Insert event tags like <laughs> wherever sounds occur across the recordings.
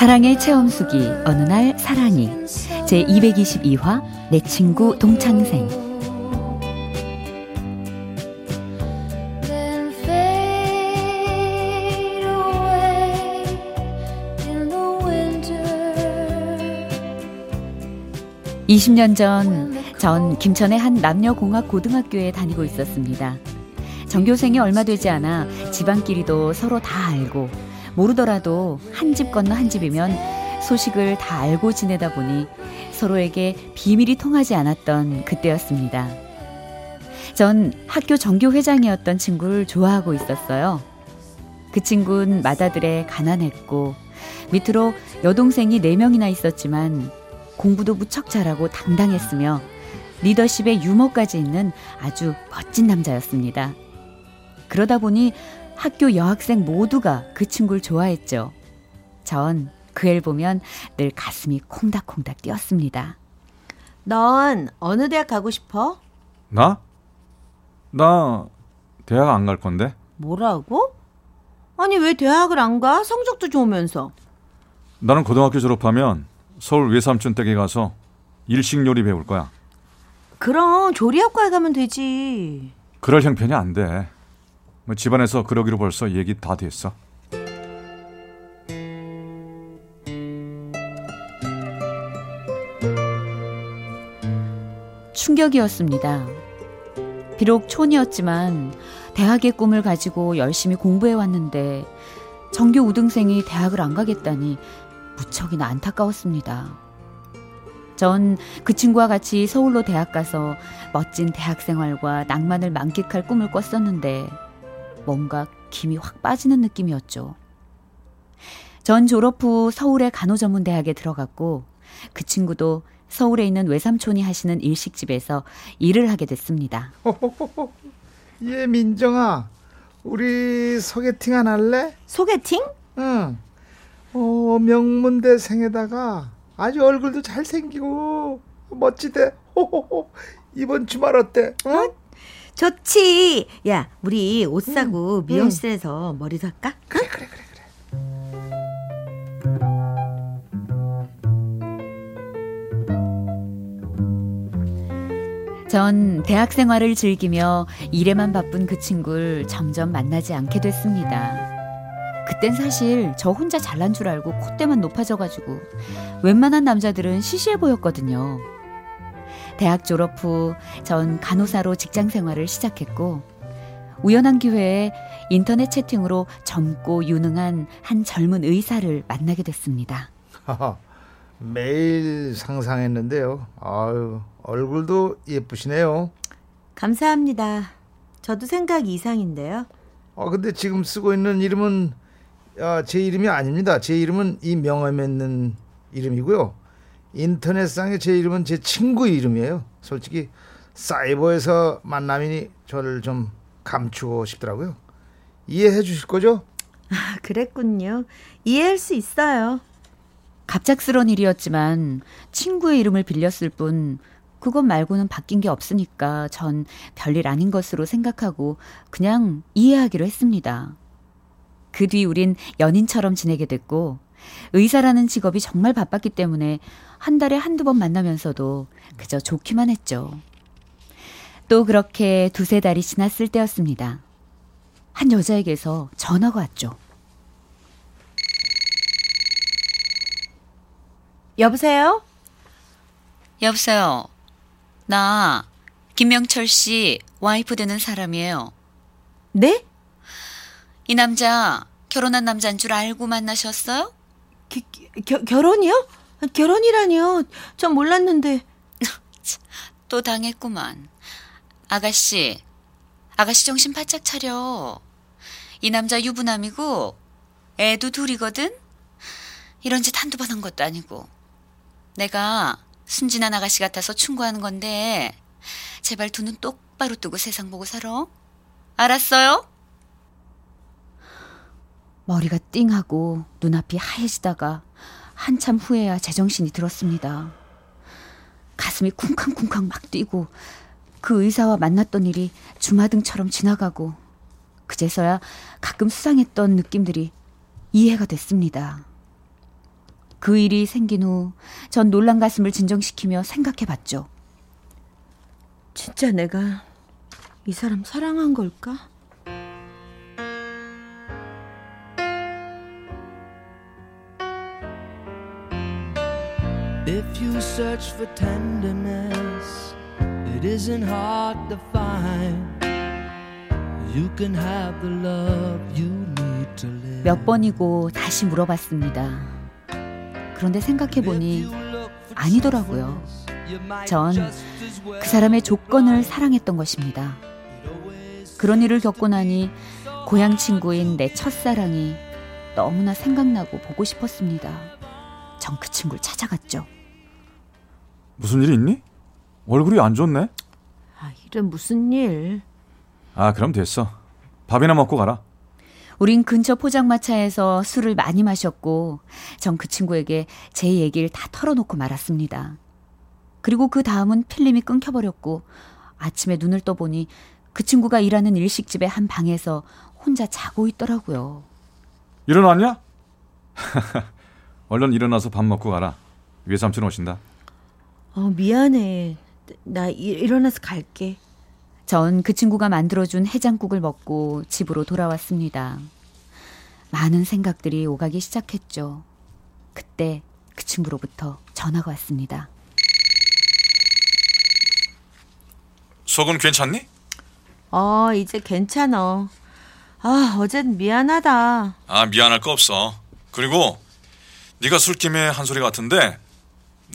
사랑의 체험수기 어느 날 사랑이 제 222화 내 친구 동창생 winter. 20년 전 전 김천의 한 남녀공학 고등학교에 다니고 있었습니다. 전교생이 얼마 되지 않아 집안끼리도 서로 다 알고 모르더라도 한 집 건너 한 집이면 소식을 다 알고 지내다 보니 서로에게 비밀이 통하지 않았던 그때였습니다. 전 학교 정교 회장이었던 친구를 좋아하고 있었어요. 그 친구는 맏아들에 가난했고 밑으로 여동생이 4명이나 있었지만 공부도 무척 잘하고 당당했으며 리더십에 유머까지 있는 아주 멋진 남자였습니다. 그러다 보니 학교 여학생 모두가 그 친구를 좋아했죠. 전 그 애를 보면 늘 가슴이 콩닥콩닥 뛰었습니다. 넌 어느 대학 가고 싶어? 나? 나 대학 안 갈 건데 뭐라고? 아니 왜 대학을 안 가? 성적도 좋으면서. 나는 고등학교 졸업하면 서울 외삼촌 댁에 가서 일식 요리 배울 거야. 그럼 조리학과에 가면 되지. 그럴 형편이 안 돼. 뭐 집안에서 그러기로 벌써 얘기 다 됐어. 충격이었습니다. 비록 촌이었지만 대학의 꿈을 가지고 열심히 공부해 왔는데 정교 우등생이 대학을 안 가겠다니 무척이나 안타까웠습니다. 전 그 친구와 같이 서울로 대학 가서 멋진 대학 생활과 낭만을 만끽할 꿈을 꿨었는데 뭔가 김이 확 빠지는 느낌이었죠. 전 졸업 후 서울의 간호전문대학에 들어갔고 그 친구도 서울에 있는 외삼촌이 하시는 일식집에서 일을 하게 됐습니다. <laughs> 예, 민정아. 우리 소개팅 안 할래? 소개팅? 응. 어, 명문대생에다가 아주 얼굴도 잘생기고 멋지대. 호호호. 이번 주말 어때? 어? 좋지. 야, 우리 옷 사고 미용실에서 머리도 할까? 그래, 그래, 그래, 그래. 전 대학 생활을 즐기며 일에만 바쁜 그 친구를 점점 만나지 않게 됐습니다. 그땐 사실 저 혼자 잘난 줄 알고 콧대만 높아져가지고 웬만한 남자들은 시시해 보였거든요. 대학 졸업 후 전 간호사로 직장 생활을 시작했고 우연한 기회에 인터넷 채팅으로 젊고 유능한 한 젊은 의사를 만나게 됐습니다. 매일 상상했는데요. 아유, 얼굴도 예쁘시네요. 감사합니다. 저도 생각 이상인데요. 어, 근데 지금 쓰고 있는 이름은 아, 제 이름이 아닙니다. 제 이름은 이 명함에 있는 이름이고요. 인터넷상의 제 이름은 제 친구 이름이에요. 솔직히 사이버에서 만남이니 저를 좀 감추고 싶더라고요. 이해해 주실 거죠? 아, 그랬군요. 이해할 수 있어요. 갑작스런 일이었지만 친구의 이름을 빌렸을 뿐 그것 말고는 바뀐 게 없으니까 전 별일 아닌 것으로 생각하고 그냥 이해하기로 했습니다. 그 뒤 우린 연인처럼 지내게 됐고 의사라는 직업이 정말 바빴기 때문에 한 달에 한두 번 만나면서도 그저 좋기만 했죠. 또 그렇게 두세 달이 지났을 때였습니다. 한 여자에게서 전화가 왔죠. 여보세요? 여보세요. 나 김명철 씨 와이프 되는 사람이에요. 네? 이 남자 결혼한 남자인 줄 알고 만나셨어요? 기- 겨, 결혼이요? 결혼이라니요. 전 몰랐는데. <laughs> 또 당했구만. 아가씨, 아가씨 정신 바짝 차려. 이 남자 유부남이고 애도 둘이거든? 이런 짓 한두 번 한 것도 아니고. 내가 순진한 아가씨 같아서 충고하는 건데 제발 두 눈 똑바로 뜨고 세상 보고 살아. 알았어요? 머리가 띵하고 눈앞이 하얘지다가 한참 후에야 제정신이 들었습니다. 가슴이 쿵쾅쿵쾅 막 뛰고 그 의사와 만났던 일이 주마등처럼 지나가고 그제서야 가끔 수상했던 느낌들이 이해가 됐습니다. 그 일이 생긴 후 전 놀란 가슴을 진정시키며 생각해 봤죠. 진짜 내가 이 사람 사랑한 걸까? If you search for tenderness, it isn't hard to find. You can have the love you need to live. 몇 번이고 다시 물어봤습니다. 그런데 생각해 보니 아니더라고요. 전 그 사람의 조건을 사랑했던 것입니다. 그런 일을 겪고 나니 고향 친구인 내 첫사랑이 너무나 생각나고 보고 싶었습니다. 전 그 친구를 찾아갔죠. 무슨 일 있니? 얼굴이 안 좋네. 아, 이런 무슨 일? 아, 그럼 됐어. 밥이나 먹고 가라. 우린 근처 포장마차에서 술을 많이 마셨고 전 그 친구에게 제 얘기를 다 털어놓고 말았습니다. 그리고 그 다음은 필름이 끊겨버렸고 아침에 눈을 떠보니 그 친구가 일하는 일식집의 한 방에서 혼자 자고 있더라고요. 일어났냐? <laughs> 얼른 일어나서 밥 먹고 가라. 외삼촌 오신다. 어, 미안해. 나 일, 일어나서 갈게. 전 그 친구가 만들어준 해장국을 먹고 집으로 돌아왔습니다. 많은 생각들이 오가기 시작했죠. 그때 그 친구로부터 전화가 왔습니다. 속은 괜찮니? 어, 이제 괜찮아. 아, 어젠 미안하다. 아, 미안할 거 없어. 그리고 네가 술김에 한 소리 같은데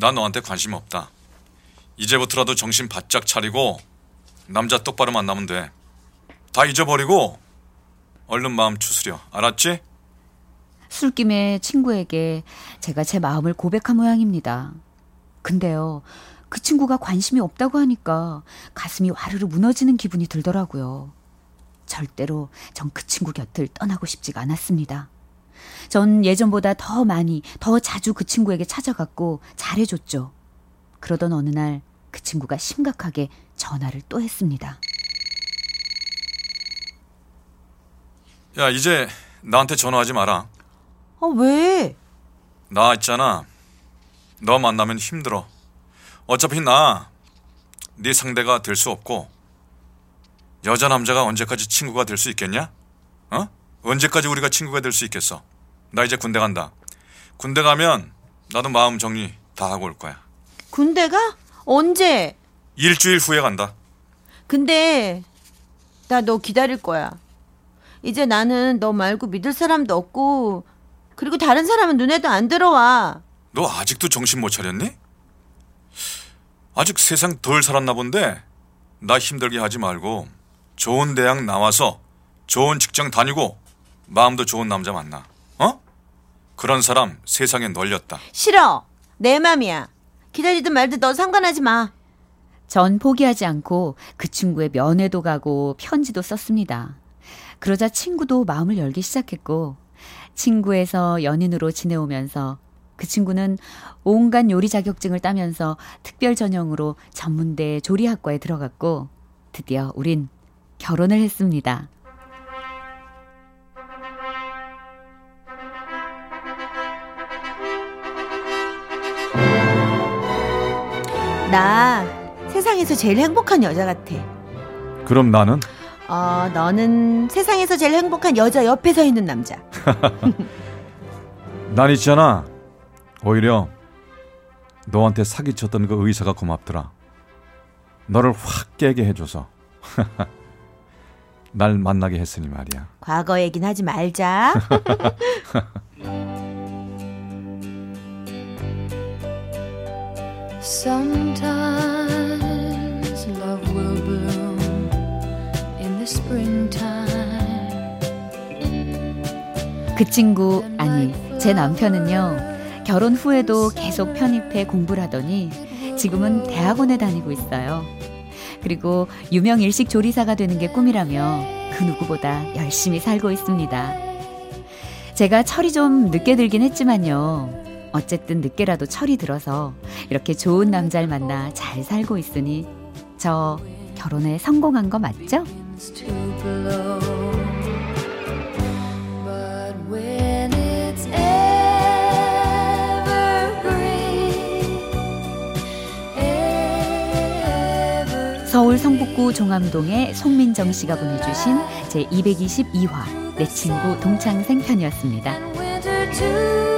난 너한테 관심 없다. 이제부터라도 정신 바짝 차리고 남자 똑바로 만나면 돼. 다 잊어버리고 얼른 마음 추스려. 알았지? 술김에 친구에게 제가 제 마음을 고백한 모양입니다. 근데요, 그 친구가 관심이 없다고 하니까 가슴이 와르르 무너지는 기분이 들더라고요. 절대로 전 그 친구 곁을 떠나고 싶지가 않았습니다. 전 예전보다 더 많이, 더 자주 그 친구에게 찾아갔고 잘해줬죠. 그러던 어느 날 그 친구가 심각하게 전화를 또 했습니다. 야, 이제 나한테 전화하지 마라. 어, 왜? 나 있잖아. 너 만나면 힘들어. 어차피 나 네 상대가 될 수 없고 여자 남자가 언제까지 친구가 될 수 있겠냐? 어? 언제까지 우리가 친구가 될 수 있겠어? 나 이제 군대 간다. 군대 가면 나도 마음 정리 다 하고 올 거야. 군대가? 언제? 일주일 후에 간다. 근데 나 너 기다릴 거야. 이제 나는 너 말고 믿을 사람도 없고 그리고 다른 사람은 눈에도 안 들어와. 너 아직도 정신 못 차렸니? 아직 세상 덜 살았나 본데 나 힘들게 하지 말고 좋은 대학 나와서 좋은 직장 다니고 마음도 좋은 남자 만나. 어? 그런 사람 세상에 널렸다. 싫어. 내 맘이야. 기다리든 말든 너 상관하지 마. 전 포기하지 않고 그 친구의 면회도 가고 편지도 썼습니다. 그러자 친구도 마음을 열기 시작했고 친구에서 연인으로 지내오면서 그 친구는 온갖 요리 자격증을 따면서 특별 전형으로 전문대 조리학과에 들어갔고 드디어 우린 결혼을 했습니다. 나 세상에서 제일 행복한 여자 같아. 그럼 나는 어, 너는 세상에서 제일 행복한 여자 옆에 서 있는 남자. <laughs> 난 있잖아. 오히려 너한테 사기쳤던 그 의사가 고맙더라. 너를 확 깨게 해줘서 <laughs> 날 만나게 했으니 말이야. 과거 얘긴 하지 말자. <laughs> Sometimes love will bloom in the springtime. 그 친구, 아니, 제 남편은요, 결혼 후에도 계속 편입해 공부를 하더니 지금은 대학원에 다니고 있어요. 그리고 유명 일식 조리사가 되는 게 꿈이라며 그 누구보다 열심히 살고 있습니다. 제가 철이 좀 늦게 들긴 했지만요. 어쨌든 늦게라도 철이 들어서 이렇게 좋은 남자를 만나 잘 살고 있으니 저 결혼에 성공한 거 맞죠? 서울 성북구 종암동의 송민정 씨가 보내주신 제 222화 내 친구 동창생 편이었습니다.